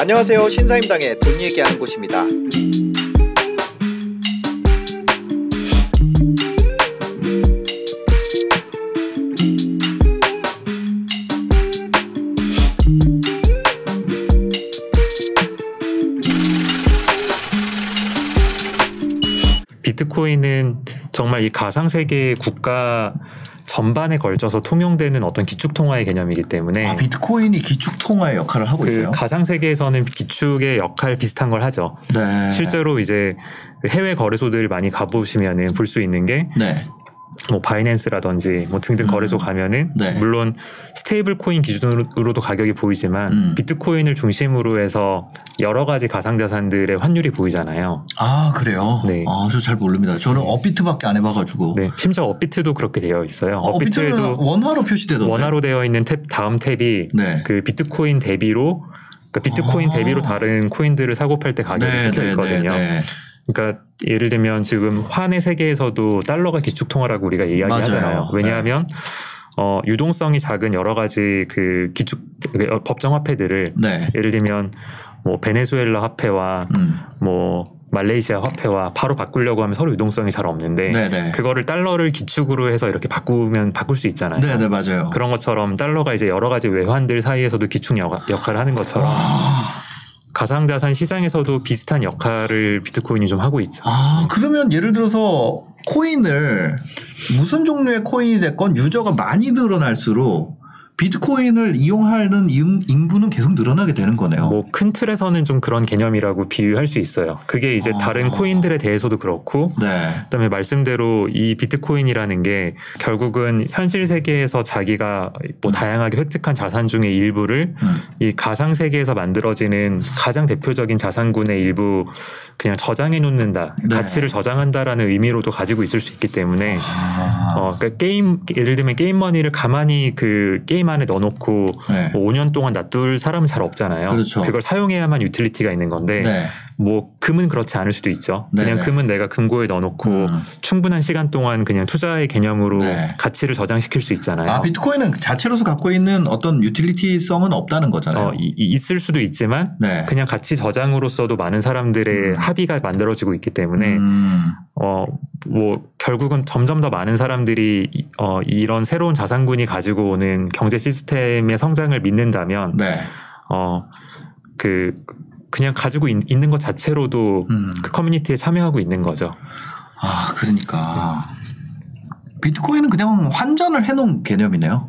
안녕하세요. 신사임당의 돈 얘기하는 곳입니다. 비트코인은 정말 이 가상 세계의 국가 전반에 걸쳐서 통용되는 어떤 기축 통화의 개념이기 때문에 아, 비트코인이 기축 통화의 역할을 하고 그 있어요. 가상 세계에서는 기축의 역할 비슷한 걸 하죠. 네. 실제로 이제 해외 거래소들 많이 가보시면은 볼 수 있는 게 네. 뭐 바이낸스라든지 뭐 등등 거래소 가면은 네. 물론 스테이블 코인 기준으로도 가격이 보이지만 음. 비트코인을 중심으로 해서 여러 가지 가상 자산들의 환율이 보이잖아요. 아 그래요. 네. 아 저 잘 모릅니다. 저는 업비트밖에 안 해봐가지고. 네, 심지어 업비트도 그렇게 되어 있어요. 어, 업비트에도 원화로 표시되던데. 원화로 되어 있는 탭 다음 탭이 네. 그 비트코인 대비로 그러니까 비트코인 아. 대비로 다른 코인들을 사고 팔 때 가격이 네, 찍혀 네, 있거든요. 네, 네. 그러니까 예를 들면 지금 환의 세계에서도 달러가 기축 통화라고 우리가 이야기하잖아요. 맞아요. 네. 왜냐하면 어, 유동성이 작은 여러 가지 그 기축 그 법정 화폐들을 네. 예를 들면 뭐 베네수엘라 화폐와 음. 뭐 말레이시아 화폐와 바로 바꾸려고 하면 서로 유동성이 잘 없는데 네네. 그거를 달러를 기축으로 해서 이렇게 바꾸면 바꿀 수 있잖아요. 네네 맞아요. 그런 것처럼 달러가 이제 여러 가지 외환들 사이에서도 기축 역- 역할을 하는 것처럼 아, 가상자산 시장에서도 비슷한 역할을 비트코인이 좀 하고 있죠. 아 그러면 예를 들어서 코인을 무슨 종류의 코인이 됐건 유저가 많이 늘어날수록 비트코인을 이용하는 인- 인구는 계속 늘어나게 되는 거네요. 뭐 큰 틀에서는 좀 그런 개념이라고 비유할 수 있어요. 그게 이제 아. 다른 코인들에 대해서도 그렇고 네. 그다음에 말씀대로 이 비트코인이라는 게 결국은 현실 세계에서 자기가 뭐 다양하게 획득한 자산 중의 일부를 음. 이 가상 세계에서 만들어지는 가장 대표적인 자산군의 일부 그냥 저장해 놓는다 네. 가치를 저장한다라는 의미로도 가지고 있을 수 있기 때문에 아, 어 그러니까 게임 예를 들면 게임 머니를 가만히 그 게임 안에 넣어놓고 네. 뭐 5년 동안 놔둘 사람은 잘 없잖아요. 그렇죠. 걸 사용해야만 유틸리티가 있는 건데 네. 뭐 금은 그렇지 않을 수도 있죠. 네, 그냥 네. 금은 내가 금고에 넣어놓고 음. 충분한 시간 동안 그냥 투자의 개념으로 네. 가치를 저장시킬 수 있잖아요. 아 비트코인은 자체로서 갖고 있는 어떤 유틸리티성은 없다는 거잖아요. 어, 이- 이- 있을 수도 있지만 네. 그냥 가치 저장으로서도 많은 사람들의 음. 합의가 만들어지고 있기 때문에 음. 어, 뭐, 결국은 점점 더 많은 사람들이, 이- 어, 이런 새로운 자산군이 가지고 오는 경제 시스템의 성장을 믿는다면, 네. 어, 그, 그냥 가지고 있, 는것 자체로도 음. 그 커뮤니티에 참여하고 있는 거죠. 아 그러니까 비트코인은 그냥 환전을 해놓은 개념이네요.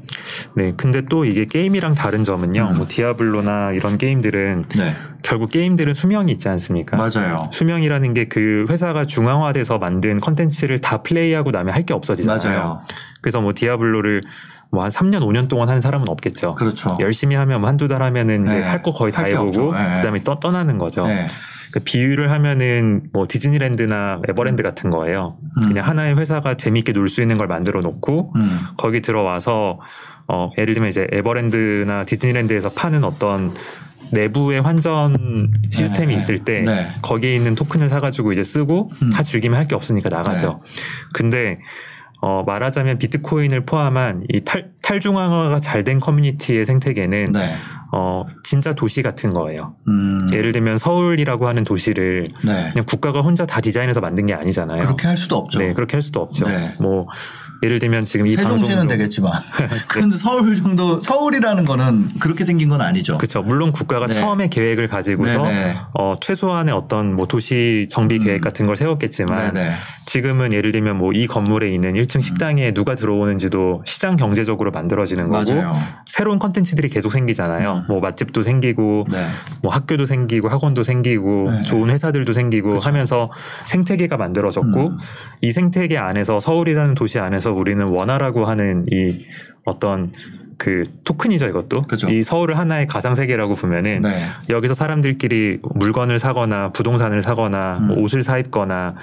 네. 근데 또 이게 게임이랑 다른 점은요, 음. 뭐, 디아블로나 이런 게임들은 네. 결국 게임들은 수명이 있지 않습니까? 맞아요. 수명이라는 게 그 회사가 중앙화돼서 만든 컨텐츠를 다 플레이하고 나면 할 게 없어지잖아요. 맞아요. 그래서 뭐 디아블로를 뭐 한 3년, 5년 동안 하는 사람은 없겠죠. 그렇죠. 열심히 하면 뭐 한두 달 하면은 이제 네. 할거 거의 다 해보고. 네. 그다음에 떠, 떠나는 거죠. 네. 그 비유를 하면은 뭐 디즈니랜드나 에버랜드 같은 거예요. 음. 그냥 하나의 회사가 재미있게 놀 수 있는 걸 만들어 놓고 음. 거기 들어와서 어 예를 들면 이제 에버랜드나 디즈니랜드에서 파는 어떤 내부의 환전 시스템이 네. 있을 때 네. 거기에 있는 토큰을 사가지고 이제 쓰고 음. 다 즐기면 할 게 없으니까 나가죠. 근데 어, 말하자면 비트코인을 포함한 이 탈, 탈중앙화가 잘 된 커뮤니티의 생태계는 네. 어, 진짜 도시 같은 거예요. 음. 예를 들면 서울이라고 하는 도시를 네. 그냥 국가가 혼자 다 디자인해서 만든 게 아니잖아요. 그렇게 할 수도 없죠. 네, 그렇게 할 수도 없죠. 네. 뭐 예를 들면 지금 이 세종시는 되겠지만. 근데 서울 정도 서울이라는 거는 그렇게 생긴 건 아니죠. 그렇죠. 물론 국가가 네. 처음에 계획을 가지고서 네네. 어, 최소한의 어떤 뭐 도시 정비 음. 계획 같은 걸 세웠겠지만 네네. 지금은 예를 들면 뭐 이 건물에 있는 1층 식당에 누가 들어오는지도 시장 경제적으로 만들어지는 거고 맞아요. 새로운 컨텐츠들이 계속 생기잖아요. 음. 뭐 맛집도 생기고 네. 뭐 학교도 생기고 학원도 생기고 네. 좋은 회사들도 생기고 그렇죠. 하면서 생태계가 만들어졌고 음. 이 생태계 안에서 서울이라는 도시 안에서 우리는 원화라고 하는 이 어떤 그 토큰이죠 이것도 그죠. 이 서울을 하나의 가상 세계라고 보면은 네. 여기서 사람들끼리 물건을 사거나 부동산을 사거나 뭐 음. 옷을 사 입거나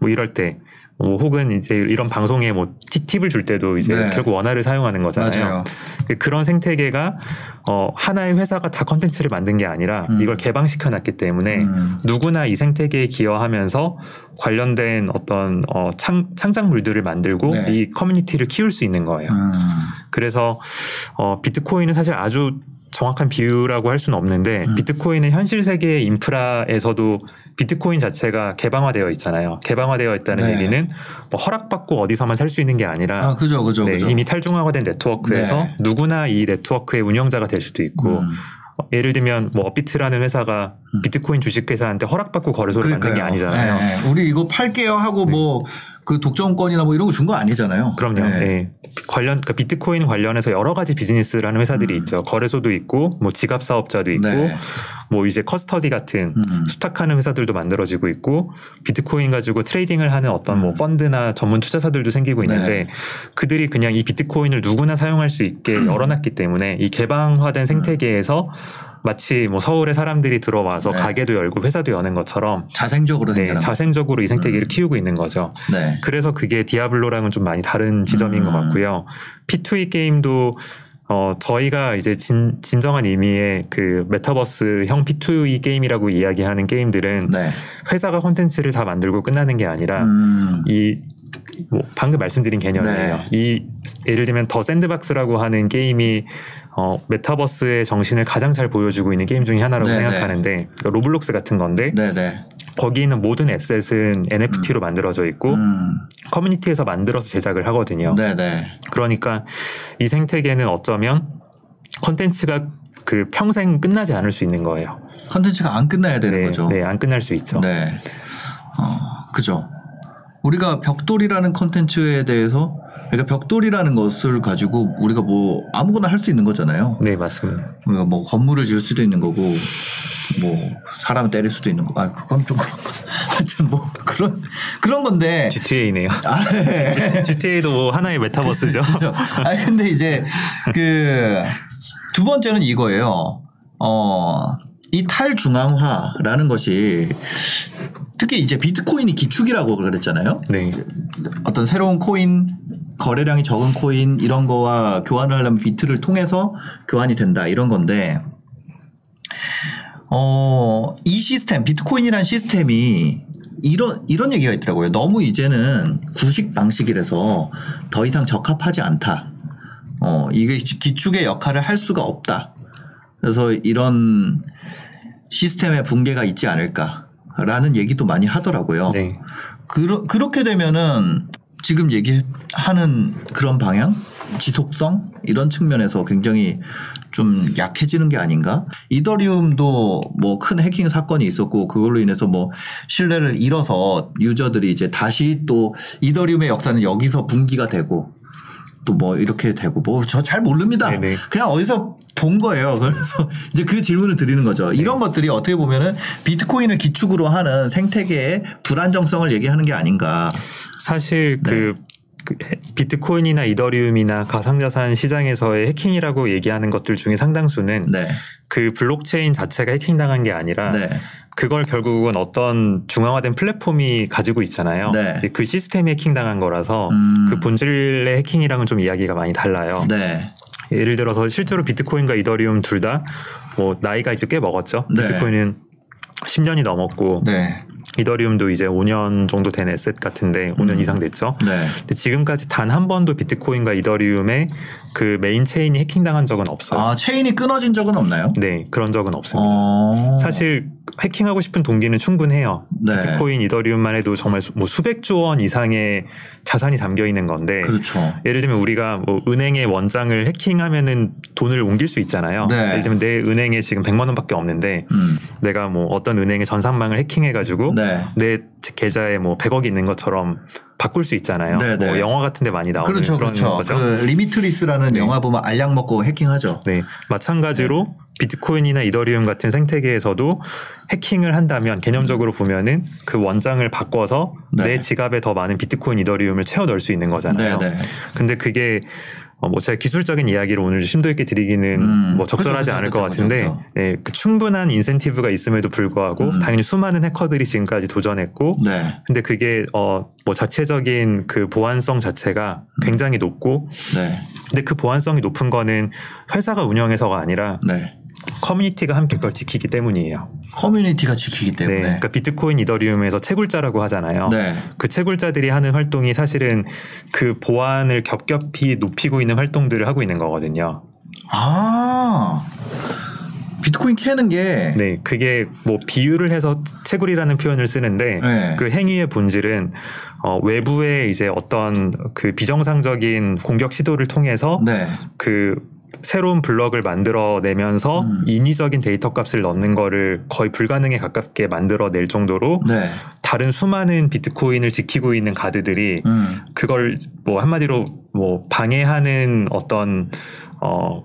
뭐 이럴 때 뭐 혹은 이제 이런 방송에 뭐 티- 팁을 줄 때도 이제 네. 결국 원화를 사용하는 거잖아요. 그런 생태계가 어, 하나의 회사가 다 컨텐츠를 만든 게 아니라 음. 이걸 개방시켜 놨기 때문에 음. 누구나 이 생태계에 기여하면서 관련된 어떤 어, 창, 창작물들을 만들고 네. 이 커뮤니티를 키울 수 있는 거예요. 음. 그래서 어, 비트코인은 사실 아주 정확한 비유라고 할 수는 없는데 음. 비트코인은 현실 세계의 인프라에서도 비트코인 자체가 개방화되어 있잖아요. 개방화되어 있다는 네. 얘기는 뭐 허락받고 어디서만 살 수 있는 게 아니라 아 그죠 그죠 네, 그죠. 이미 탈중앙화된 네트워크에서 네. 누구나 이 네트워크의 운영자가 될 수도 있고 음. 어, 예를 들면 뭐 업비트라는 회사가 음. 비트코인 주식회사한테 허락받고 거래소를 만든 게 그러니까요. 아니잖아요. 네, 네. 우리 이거 팔게요 하고 뭐그 독점권이나 뭐 이런 거 준 거 아니잖아요. 그럼요. 네. 네. 관련 그러니까 비트코인 관련해서 여러 가지 비즈니스를 하는 회사들이 음. 있죠. 거래소도 있고 뭐 지갑 사업자도 있고 네. 뭐 이제 custody 같은 음. 수탁하는 회사들도 만들어지고 있고 비트코인 가지고 trading을 하는 어떤 뭐 음. 펀드나 전문 투자사들도 생기고 있는데 네. 그들이 그냥 이 비트코인을 누구나 사용할 수 있게 열어놨기 때문에 이 개방화된 생태계에서 마치 뭐 서울에 사람들이 들어와서 네. 가게도 열고 회사도 여는 것처럼 자생적으로 네, 자생적으로 이 생태계를 음. 키우고 있는 거죠. 거. 네. 그래서 그게 디아블로랑은 좀 많이 다른 지점인 음. 것 같고요. P2E 게임도 어 저희가 이제 진, 진정한 의미의 그 메타버스 형 P2E 게임이라고 이야기하는 게임들은 네. 회사가 콘텐츠를 다 만들고 끝나는 게 아니라 음. 이 뭐 방금 말씀드린 개념이에요. 네. 이 예를 들면 더 샌드박스라고 하는 게임이 어, 메타버스의 정신을 가장 잘 보여주고 있는 게임 중에 하나라고 네, 생각하는데 그러니까 로블록스 같은 건데 네네. 거기 있는 모든 asset은 NFT로 만들어져 있고 음. 커뮤니티에서 만들어서 제작을 하거든요. 네네. 그러니까 이 생태계는 어쩌면 콘텐츠가 그 평생 끝나지 않을 수 있는 거예요. 컨텐츠가 안 끝나야 되는 네, 거죠. 네, 안 끝날 수 있죠. 네. 어, 그죠. 우리가 벽돌이라는 컨텐츠에 대해서 그러니까 벽돌이라는 것을 가지고 우리가 뭐 아무거나 할 수 있는 거잖아요. 네, 맞습니다. 우리가 뭐 건물을 지을 수도 있는 거고 뭐 사람 때릴 수도 있는 거. 아 그건 좀 그런 거. 하여튼 뭐 그런 그런 건데. GTA네요. 아, 네. GTA도 뭐 하나의 메타버스죠. 아 근데 이제 그 두 번째는 이거예요. 어, 이 탈중앙화라는 것이 특히 이제 비트코인이 기축이라고 그랬잖아요. 네, 어떤 새로운 코인 거래량이 적은 코인 이런 거와 교환을 하려면 비트를 통해서 교환이 된다 이런 건데 어, 이 시스템 비트코인이라는 시스템이 이런 이런 얘기가 있더라고요. 너무 이제는 구식 방식이라서 더 이상 적합하지 않다. 어, 이게 기축의 역할을 할 수가 없다. 그래서 이런 시스템의 붕괴가 있지 않을까라는 얘기도 많이 하더라고요. 네, 그러, 그렇게 되면은 지금 얘기하는 그런 방향, 지속성 이런 측면에서 굉장히 좀 약해지는 게 아닌가? 이더리움도 뭐 큰 해킹 사건이 있었고 그걸로 인해서 뭐 신뢰를 잃어서 유저들이 이제 다시 또 이더리움의 역사는 여기서 분기가 되고 또 뭐 이렇게 되고 뭐 저 잘 모릅니다. 네네. 그냥 어디서 본 거예요. 그래서 이제 그 질문을 드리는 거죠. 네. 이런 것들이 어떻게 보면은 비트코인을 기축으로 하는 생태계의 불안정성을 얘기하는 게 아닌가. 사실 그, 그 해- 비트코인이나 이더리움이나 가상자산 시장에서의 해킹이라고 얘기하는 것들 중에 상당수는 네. 그 블록체인 자체가 해킹당한 게 아니라 네. 그걸 결국은 어떤 중앙화된 플랫폼이 가지고 있잖아요. 네. 그 시스템이 해킹당한 거라서 음. 그 본질의 해킹이랑은 좀 이야기가 많이 달라요. 네. 예를 들어서 실제로 비트코인과 이더리움 둘 다 뭐 나이가 이제 꽤 먹었죠. 네. 비트코인은 10년이 넘었고 네. 이더리움도 이제 5년 정도 된 asset 같은데 5년 음. 이상 됐죠. 네. 근데 지금까지 단 한 번도 비트코인과 이더리움의 그 main chain이 해킹당한 적은 없어요. 아, 체인이 끊어진 적은 없나요? 네, 그런 적은 없습니다. 어. 사실 해킹하고 싶은 동기는 충분해요. 네. 비트코인, 이더리움만 해도 정말 수, 뭐 수백조 원 이상의 자산이 담겨 있는 건데 그렇죠. 예를 들면 우리가 뭐 은행의 원장을 해킹하면은 돈을 옮길 수 있잖아요. 네. 예를 들면 내 은행에 지금 100만 원밖에 없는데 음. 내가 뭐 어떤 은행의 전산망을 해킹해 가지고 네. 내 계좌에 뭐 100억이 있는 것처럼 바꿀 수 있잖아요. 네, 네. 뭐 영화 같은 데 많이 나오는 그렇죠. 그런 그렇죠. 거죠. 그 Limitless라는 네. 영화 보면 알약 먹고 해킹하죠. 네, 마찬가지로 비트코인이나 이더리움 같은 생태계에서도 해킹을 한다면 개념적으로 보면은 그 원장을 바꿔서 네. 내 지갑에 더 많은 비트코인 이더리움을 채워 넣을 수 있는 거잖아요. 네, 네. 근데 그게 어, 뭐 제가 기술적인 이야기를 오늘 심도 있게 드리기는 음, 뭐 적절하지 그죠, 않을 그죠, 것 그죠, 같은데 그죠. 네, 그 충분한 인센티브가 있음에도 불구하고 음. 당연히 수많은 해커들이 지금까지 도전했고 네. 근데 그게 어 뭐 자체적인 그 보안성 자체가 굉장히 높고 네. 근데 그 보안성이 높은 거는 회사가 운영해서가 아니라 네. 커뮤니티가 함께 그걸 지키기 때문이에요. 커뮤니티가 지키기 네, 때문에. 그러니까 비트코인 이더리움에서 채굴자라고 하잖아요. 네. 그 채굴자들이 하는 활동이 사실은 그 보안을 겹겹이 높이고 있는 활동들을 하고 있는 거거든요. 아. 비트코인 캐는 게 네, 그게 뭐 비유를 해서 채굴이라는 표현을 쓰는데 네. 그 행위의 본질은 어, 외부의 이제 어떤 그 비정상적인 공격 시도를 통해서 네. 그 새로운 블럭을 만들어내면서 음. 인위적인 데이터 값을 넣는 거를 거의 불가능에 가깝게 만들어낼 정도로 네. 다른 수많은 비트코인을 지키고 있는 가드들이 음. 그걸 뭐 한마디로 뭐 방해하는 어떤 어,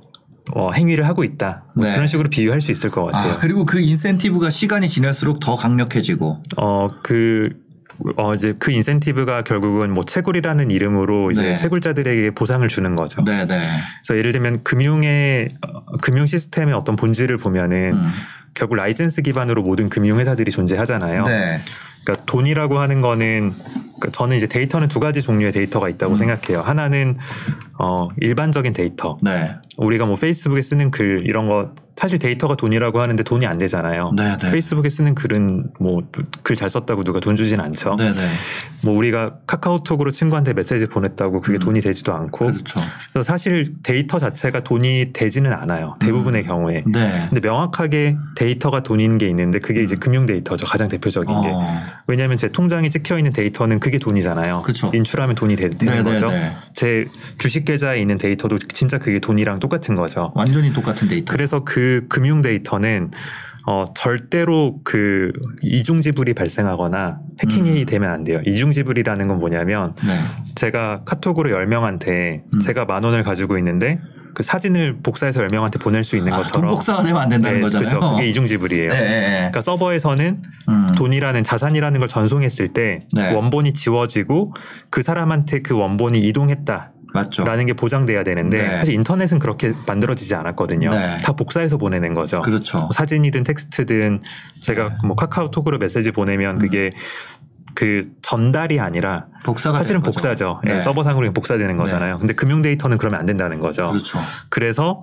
어, 행위를 하고 있다 뭐 네. 그런 식으로 비유할 수 있을 것 같아요. 아, 그리고 그 인센티브가 시간이 지날수록 더 강력해지고. 어그 어 이제 그 인센티브가 결국은 뭐 채굴이라는 이름으로 이제 네. 채굴자들에게 보상을 주는 거죠. 네, 네. 그래서 예를 들면 금융의 어, 금융 시스템의 어떤 본질을 보면은 음. 결국 라이센스 기반으로 모든 금융 회사들이 존재하잖아요. 네. 그러니까 돈이라고 하는 거는 그러니까 저는 이제 데이터는 두 가지 종류의 데이터가 음. 있다고 생각해요. 하나는 어 일반적인 데이터. 네. 우리가 뭐 페이스북에 쓰는 글 이런 거 사실 데이터가 돈이라고 하는데 돈이 안 되잖아요. 네, 네. 페이스북에 쓰는 글은 뭐 글 잘 썼다고 누가 돈 주진 않죠. 네, 네. 뭐 우리가 카카오톡으로 친구한테 메시지 보냈다고 그게 음. 돈이 되지도 않고 그렇죠. 그래서 사실 데이터 자체가 돈이 되지는 않아요. 대부분의 음. 경우에. 네. 근데 명확하게 데이터가 돈인 게 있는데 그게 이제 금융 데이터죠. 가장 대표적인 게. 어. 왜냐하면 제 통장에 찍혀 있는 데이터는 그게 돈이잖아요. 그쵸. 인출하면 돈이 되, 는 네, 네, 거죠. 네. 제 주식 계좌에 있는 데이터도 진짜 그게 돈이랑 똑같은 거죠. 완전히 똑같은 데이터. 그래서 그 금융 데이터는 어, 절대로 그 이중 지불이 발생하거나 해킹이 음. 되면 안 돼요. 이중 지불이라는 건 뭐냐면 네. 제가 카톡으로 10명한테 음. 제가 만 원을 가지고 있는데 그 사진을 복사해서 10명한테 보낼 수 있는 아, 것처럼 돈 복사가 되면 안 된다는 네, 거잖아요. 그렇죠. 그게 이중 지불이에요. 네, 네, 네. 그러니까 서버에서는 음. 돈이라는 자산이라는 걸 전송했을 때 네. 원본이 지워지고 그 사람한테 그 원본이 이동했다 라는 맞죠. 게 보장돼야 되는데 네. 사실 인터넷은 그렇게 만들어지지 않았거든요. 네. 다 복사해서 보내는 거죠. 그렇죠. 뭐 사진이든 텍스트든 제가 네. 뭐 카카오톡으로 메시지 보내면 음. 그게 그 전달이 아니라 복사가 사실은. 복사죠. 예, 네. 서버상으로 복사되는 거잖아요. 근데 금융 데이터는 그러면 안 된다는 거죠. 그렇죠. 그래서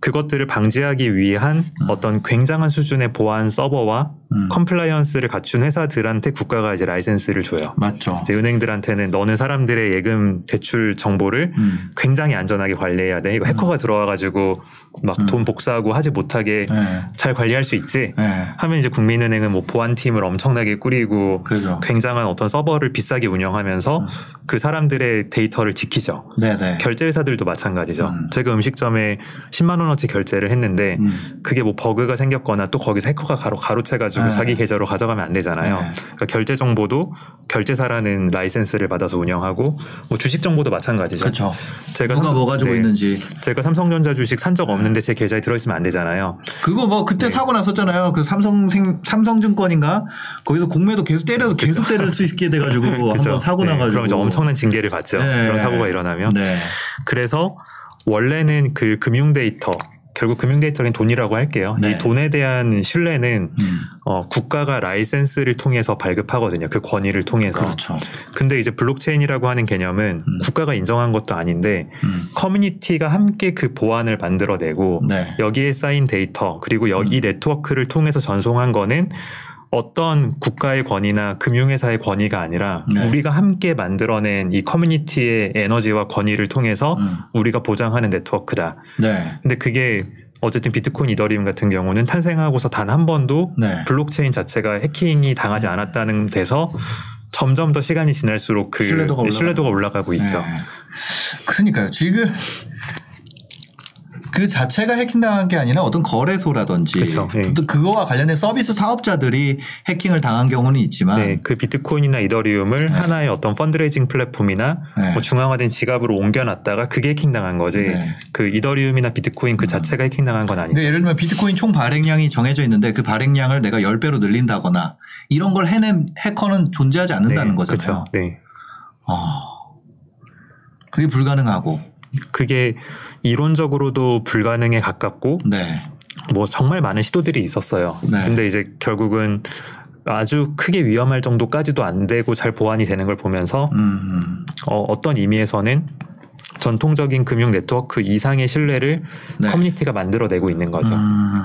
그것들을 방지하기 위한 어떤 굉장한 수준의 보안 서버와 음. compliance를 갖춘 회사들한테 국가가 이제 라이센스를 줘요. 맞죠. 이제 은행들한테는 너는 사람들의 예금 대출 정보를 음. 굉장히 안전하게 관리해야 돼. 이거 해커가 들어와가지고 막 음. 돈 복사하고 하지 못하게 네. 잘 관리할 수 있지. 네. 하면 이제 국민은행은 뭐 보안팀을 엄청나게 꾸리고 그죠. 굉장한 어떤 서버를 비싸게 운영하면서 음. 그 사람들의 데이터를 지키죠. 네, 네. 결제 회사들도 마찬가지죠. 음. 제가 음식점에 10만 원어치 결제를 했는데 음. 그게 뭐 버그가 생겼거나 또 거기서 해커가 가로 가로채가지고 네. 자기 계좌로 가져가면 안 되잖아요. 네. 그러니까 결제 정보도 결제사라는 라이센스를 받아서 운영하고 뭐 주식 정보도 마찬가지죠. 그렇죠. 제가 누가 삼성- 뭐 가지고 네. 있는지. 제가 삼성전자 주식 산 적 없는데 제 계좌에 들어있으면 안 되잖아요. 그거 뭐 그때 네. 사고 났었잖아요. 그 삼성 생 삼성증권인가 거기서 공매도 계속 때려도 계속 때릴 수 있게 돼가지고? 한번 사고 네, 나가지고. 그럼 이제 엄청난 징계를 받죠. 네. 그런 사고가 일어나면. 네. 그래서 원래는 그 금융 데이터 결국 금융 데이터는 돈이라고 할게요. 네. 이 돈에 대한 신뢰는 음. 어, 국가가 라이센스를 통해서 발급하거든요. 그 권위를 통해서. 그렇죠. 근데 이제 블록체인이라고 하는 개념은 음. 국가가 인정한 것도 아닌데 음. 커뮤니티가 함께 그 보안을 만들어내고 네. 여기에 쌓인 데이터 그리고 여기 네트워크를 통해서 전송한 거는 어떤 국가의 권위나 금융회사의 권위가 아니라 네. 우리가 함께 만들어낸 이 커뮤니티의 에너지와 권위를 통해서 음. 우리가 보장하는 네트워크다. 네. 근데 그게 어쨌든 비트코인 이더리움 같은 경우는 탄생하고서 단 한 번도 네. 블록체인 자체가 해킹이 당하지 않았다는 데서 점점 더 시간이 지날수록 그 신뢰도가 올라가고 신뢰도가 올라가고 있죠. 네. 그러니까요. 지금 그 자체가 해킹당한 게 아니라 어떤 거래소라든지 그쵸, 예. 또 그거와 관련된 서비스 사업자들이 해킹을 당한 경우는 있지만 네, 그 비트코인이나 이더리움을 하나의 어떤 펀드레이징 플랫폼이나 네. 뭐 중앙화된 지갑으로 옮겨놨다가 그게 해킹당한 거지. 네. 그 이더리움이나 비트코인 그 자체가 해킹당한 건 아니죠. 예를 들면 비트코인 총 발행량이 정해져 있는데 그 발행량을 내가 10배로 늘린다거나 이런 걸 해낸 해커는 존재하지 않는다는 거잖아요. 그렇죠. 네. 아, 그게 불가능하고. 그게 이론적으로도 불가능에 가깝고 네. 뭐 정말 많은 시도들이 있었어요. 네. 근데 이제 결국은 아주 크게 위험할 정도까지도 안 되고 잘 보완이 되는 걸 보면서 음. 어, 어떤 의미에서는 전통적인 금융 네트워크 이상의 신뢰를 네. 커뮤니티가 만들어내고 있는 거죠. 음.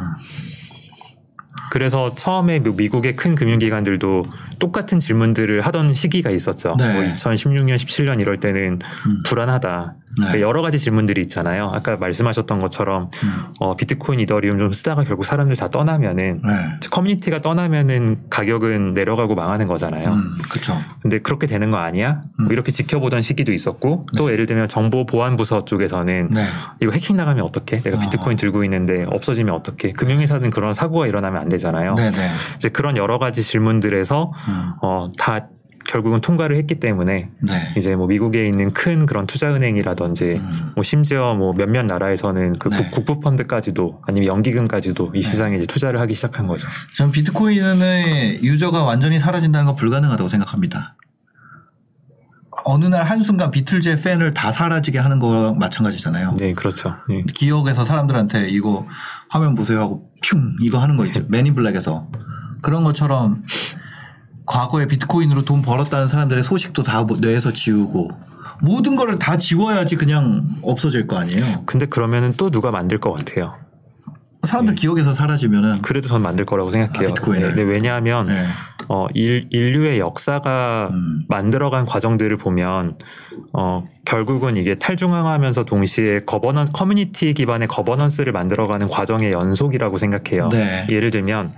그래서 처음에 미- 미국의 큰 금융기관들도 똑같은 질문들을 하던 시기가 있었죠. 네. 뭐 2016년, 17년 이럴 때는 음. 불안하다. 네. 그러니까 여러 가지 질문들이 있잖아요. 아까 말씀하셨던 것처럼 음. 어, 비트코인, 이더리움 좀 쓰다가 결국 사람들 다 떠나면은 네. 커뮤니티가 떠나면은 가격은 내려가고 망하는 거잖아요. 음, 그렇죠. 근데 그렇게 되는 거 아니야? 뭐 음. 이렇게 지켜보던 시기도 있었고 또 예를 들면 정보 보안 부서 쪽에서는 네. 이거 해킹 나가면 어떡해? 내가 아. 비트코인 들고 있는데 없어지면 어떡해? 금융회사는 그런 사고가 일어나면 안 되잖아요. 네, 네. 이제 그런 여러 가지 질문들에서 음. 어, 다 결국은 통과를 했기 때문에 네. 이제 뭐 미국에 있는 큰 그런 투자은행이라든지 음. 뭐 심지어 뭐 몇몇 나라에서는 그 네. 국- 국부 펀드까지도 아니면 연기금까지도 이 시장에 이제 투자를 하기 시작한 거죠. 전 비트코인의 유저가 완전히 사라진다는 건 불가능하다고 생각합니다. 어느 날 한순간 비틀즈의 팬을 다 사라지게 하는 거랑 마찬가지잖아요. 네, 그렇죠. 예. 기억에서 사람들한테 이거 화면 보세요 하고 퓨 이거 하는 거 있죠. 맨인 블랙에서. 그런 것처럼 과거에 비트코인으로 돈 벌었다는 사람들의 소식도 다뭐 뇌에서 지우고 모든 거를 다 지워야지 그냥 없어질 거 아니에요. 근데 그러면은 또 누가 만들 것 같아요. 사람들 기억에서 사라지면은 그래도 전 만들 거라고 생각해요. 아, 비트코인을? 네, 근데 왜냐하면 네. 어, 일, 인류의 역사가 음. 만들어간 과정들을 보면 어, 결국은 이게 탈중앙화하면서 동시에 거버넌 커뮤니티 기반의 거버넌스를 만들어가는 과정의 연속이라고 생각해요. 네. 예를 들면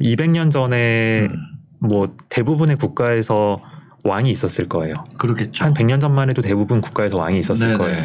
200년 전에 음. 뭐 대부분의 국가에서 왕이 있었을 거예요. 그렇겠죠. 한 100년 전만 해도 대부분 국가에서 왕이 있었을 네네. 거예요.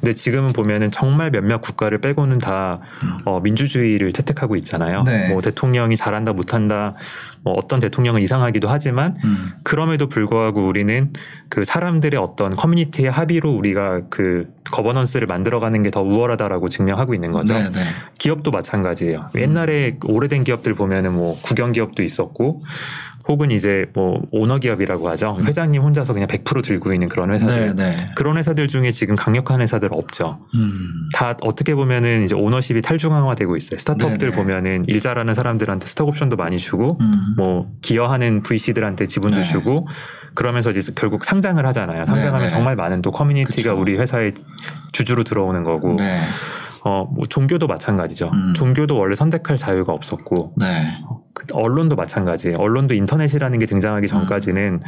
근데 지금은 보면은 정말 몇몇 국가를 빼고는 다 어, 민주주의를 채택하고 있잖아요. 음. 네. 뭐 대통령이 잘한다 못한다 뭐 어떤 대통령은 이상하기도 하지만 음. 그럼에도 불구하고 우리는 그 사람들의 어떤 커뮤니티의 합의로 우리가 그 거버넌스를 만들어가는 게 더 우월하다라고 증명하고 있는 거죠. 네, 네. 기업도 마찬가지예요. 옛날에 오래된 기업들 보면은 뭐 국영 기업도 있었고 혹은 이제 뭐 오너 기업이라고 하죠. 회장님 혼자서 그냥 100% 들고 있는 그런 회사들. 네, 네. 그런 회사들 중에 지금 강력한 회사들 없죠. 음. 다 어떻게 보면은 이제 오너십이 탈중앙화되고 있어요. 스타트업들 네네. 보면은 일 잘하는 사람들한테 스톡 옵션도 많이 주고 음. 뭐 기여하는 VC들한테 지분도 네. 주고 그러면서 이제 결국 상장을 하잖아요. 상장하면 네네. 정말 많은 또 커뮤니티가 그쵸. 우리 회사의 주주로 들어오는 거고 네. 어, 뭐 종교도 마찬가지죠. 음. 종교도 원래 선택할 자유가 없었고 네. 그 언론도 마찬가지예요. 언론도 인터넷이라는 게 등장하기 전까지는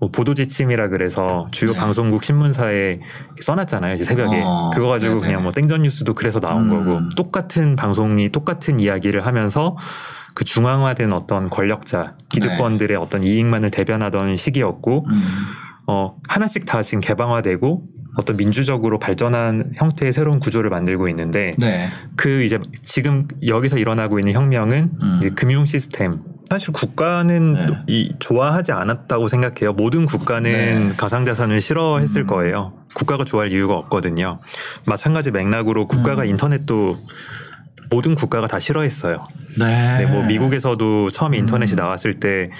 뭐 보도 지침이라 그래서 주요 네. 방송국 신문사에 써놨잖아요. 이제 새벽에 어, 그거 가지고 네네. 그냥 뭐 땡전 뉴스도 그래서 나온 음. 거고 똑같은 방송이 똑같은 이야기를 하면서 그 중앙화된 어떤 권력자 기득권들의 어떤 이익만을 대변하던 시기였고 음. 어 하나씩 다 지금 개방화되고 어떤 민주적으로 발전한 형태의 새로운 구조를 만들고 있는데 네. 그 이제 지금 여기서 일어나고 있는 혁명은 음. 이제 금융 시스템. 사실 국가는 네. 이 좋아하지 않았다고 생각해요. 모든 국가는 네. 가상자산을 싫어했을 음. 거예요. 국가가 좋아할 이유가 없거든요. 마찬가지 맥락으로 국가가 음. 인터넷도 모든 국가가 다 싫어했어요. 네. 네, 뭐 미국에서도 처음에 인터넷이 음. 나왔을 때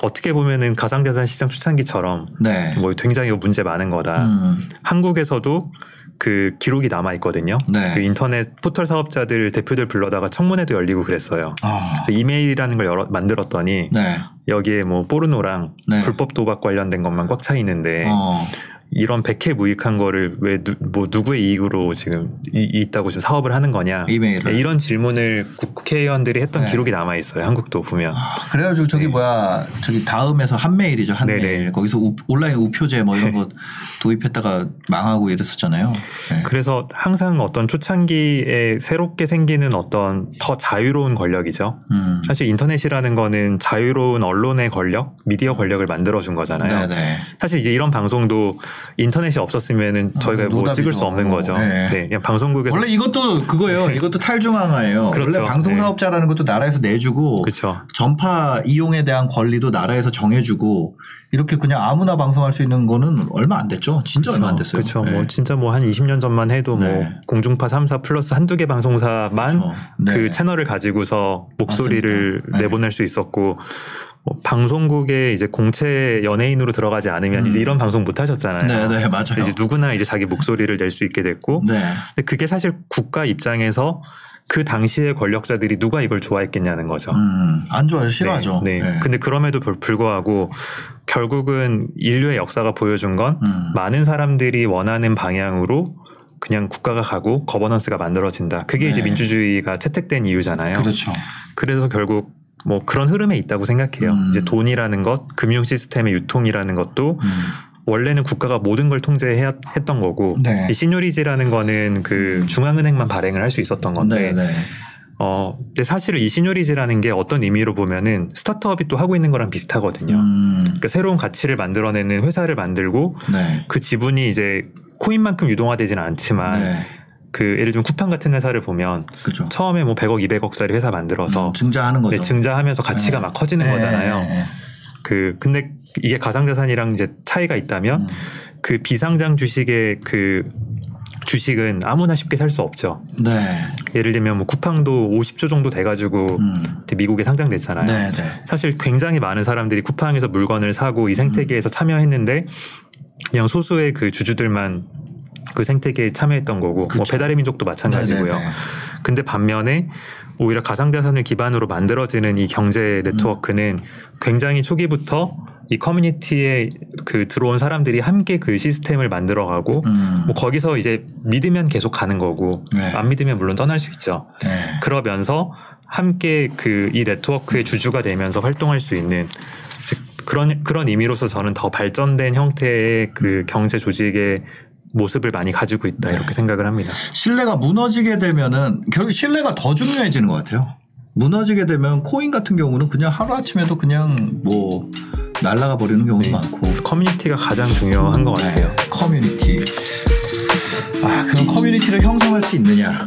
어떻게 보면은 가상자산 시장 초창기처럼 네. 뭐 굉장히 문제 많은 거다. 음. 한국에서도 그 기록이 남아 있거든요. 네. 그 인터넷 포털 사업자들 대표들 불러다가 청문회도 열리고 그랬어요. 아. 그래서 이메일이라는 걸 열어, 만들었더니 네. 여기에 뭐 포르노랑 네. 불법 도박 관련된 것만 꽉 차 있는데 어. 이런 백해 무익한 거를 왜 뭐 누구의 이익으로 지금 이, 있다고 지금 사업을 하는 거냐 이메일을. 네, 이런 질문을 국회의원들이 했던 네. 기록이 남아 있어요. 한국도 보면 아, 그래가지고 저기 네. 뭐야 저기 다음에서 한메일이죠 한메일 네네. 거기서 우- 온라인 우표제 뭐 이런 거 도입했다가 망하고 이랬었잖아요. 네. 그래서 항상 어떤 초창기에 새롭게 생기는 어떤 더 자유로운 권력이죠. 음. 사실 인터넷이라는 거는 자유로운 언론의 권력, 미디어 권력을 만들어준 거잖아요. 네네. 사실 이제 이런 방송도 인터넷이 없었으면은 저희가 뭐 노답이죠. 찍을 수 없는 거죠. 네. 네, 그냥 방송국에서 원래 이것도 그거예요. 이것도 탈중앙화예요. 그렇죠. 원래 방송 사업자라는 것도 나라에서 내주고 그렇죠. 전파 이용에 대한 권리도 나라에서 정해주고 이렇게 그냥 아무나 방송할 수 있는 거는 얼마 안 됐죠. 진짜 얼마 안 됐어요. 그렇죠. 네. 뭐 진짜 뭐 한 20년 전만 해도 뭐 네. 공중파 3사 플러스 한두 개 방송사만 그렇죠. 네. 그 채널을 가지고서 목소리를. 네. 내보낼 수 있었고 뭐 방송국에 이제 공채 연예인으로 들어가지 않으면 음. 이제 이런 방송 못 하셨잖아요. 네, 네, 맞아요. 이제 누구나 이제 자기 목소리를 낼 수 있게 됐고 네. 근데 그게 사실 국가 입장에서 그 당시의 권력자들이 누가 이걸 좋아했겠냐는 거죠. 음, 안 좋아요. 싫어하죠. 네. 네. 네. 근데 그럼에도 불- 불구하고 결국은 인류의 역사가 보여준 건 음. 많은 사람들이 원하는 방향으로 그냥 국가가 가고 거버넌스가 만들어진다. 그게 이제 네. 민주주의가 채택된 이유잖아요. 그렇죠. 그래서 결국 뭐 그런 흐름에 있다고 생각해요. 음. 이제 돈이라는 것, 금융 시스템의 유통이라는 것도 음. 원래는 국가가 모든 걸 통제했던 거고 네. 이 시뇨리지라는 거는 그 중앙은행만 발행을 할 수 있었던 건데 네, 네. 어 근데 사실은 이 시뇨리지라는 게 어떤 의미로 보면은 스타트업이 또 하고 있는 거랑 비슷하거든요. 음, 그러니까 새로운 가치를 만들어내는 회사를 만들고 네. 그 지분이 이제 코인만큼 유동화되지는 않지만 네. 그 예를 들면 쿠팡 같은 회사를 보면 그렇죠. 처음에 뭐 100억, 200억짜리 회사 만들어서 음, 증자하는 거죠. 네, 증자하면서 가치가 네. 막 커지는 네, 거잖아요. 네, 네. 그 근데 이게 가상자산이랑 이제 차이가 있다면 음. 그 비상장 주식의 그 주식은 아무나 쉽게 살 수 없죠. 네. 예를 들면 뭐 쿠팡도 50조 정도 돼가지고 음. 미국에 상장됐잖아요. 네, 네. 사실 굉장히 많은 사람들이 쿠팡에서 물건을 사고 이 생태계에서 음. 참여했는데 그냥 소수의 그 주주들만 그 생태계에 참여했던 거고 뭐 그쵸. 배달의 민족도 마찬가지고요. 네, 네, 네. 근데 반면에 오히려 가상자산을 기반으로 만들어지는 이 경제 네트워크는 굉장히 초기부터 이 커뮤니티에 그 들어온 사람들이 함께 그 시스템을 만들어가고 음. 뭐 거기서 이제 믿으면 계속 가는 거고 네. 안 믿으면 물론 떠날 수 있죠. 네. 그러면서 함께 그 이 네트워크의 주주가 되면서 활동할 수 있는 즉 그런 그런 의미로서 저는 더 발전된 형태의 그 경제 조직의 모습을 많이 가지고 있다 네. 이렇게 생각을 합니다. 신뢰가 무너지게 되면은 결국 신뢰가 더 중요해지는 것 같아요. 무너지게 되면 코인 같은 경우는 그냥 하루 아침에도 그냥 뭐 날라가 버리는 경우도 많고. 그래서 커뮤니티가 가장 중요한 것 같아요. 네, 커뮤니티. 아, 그럼 커뮤니티를 형성할 수 있느냐?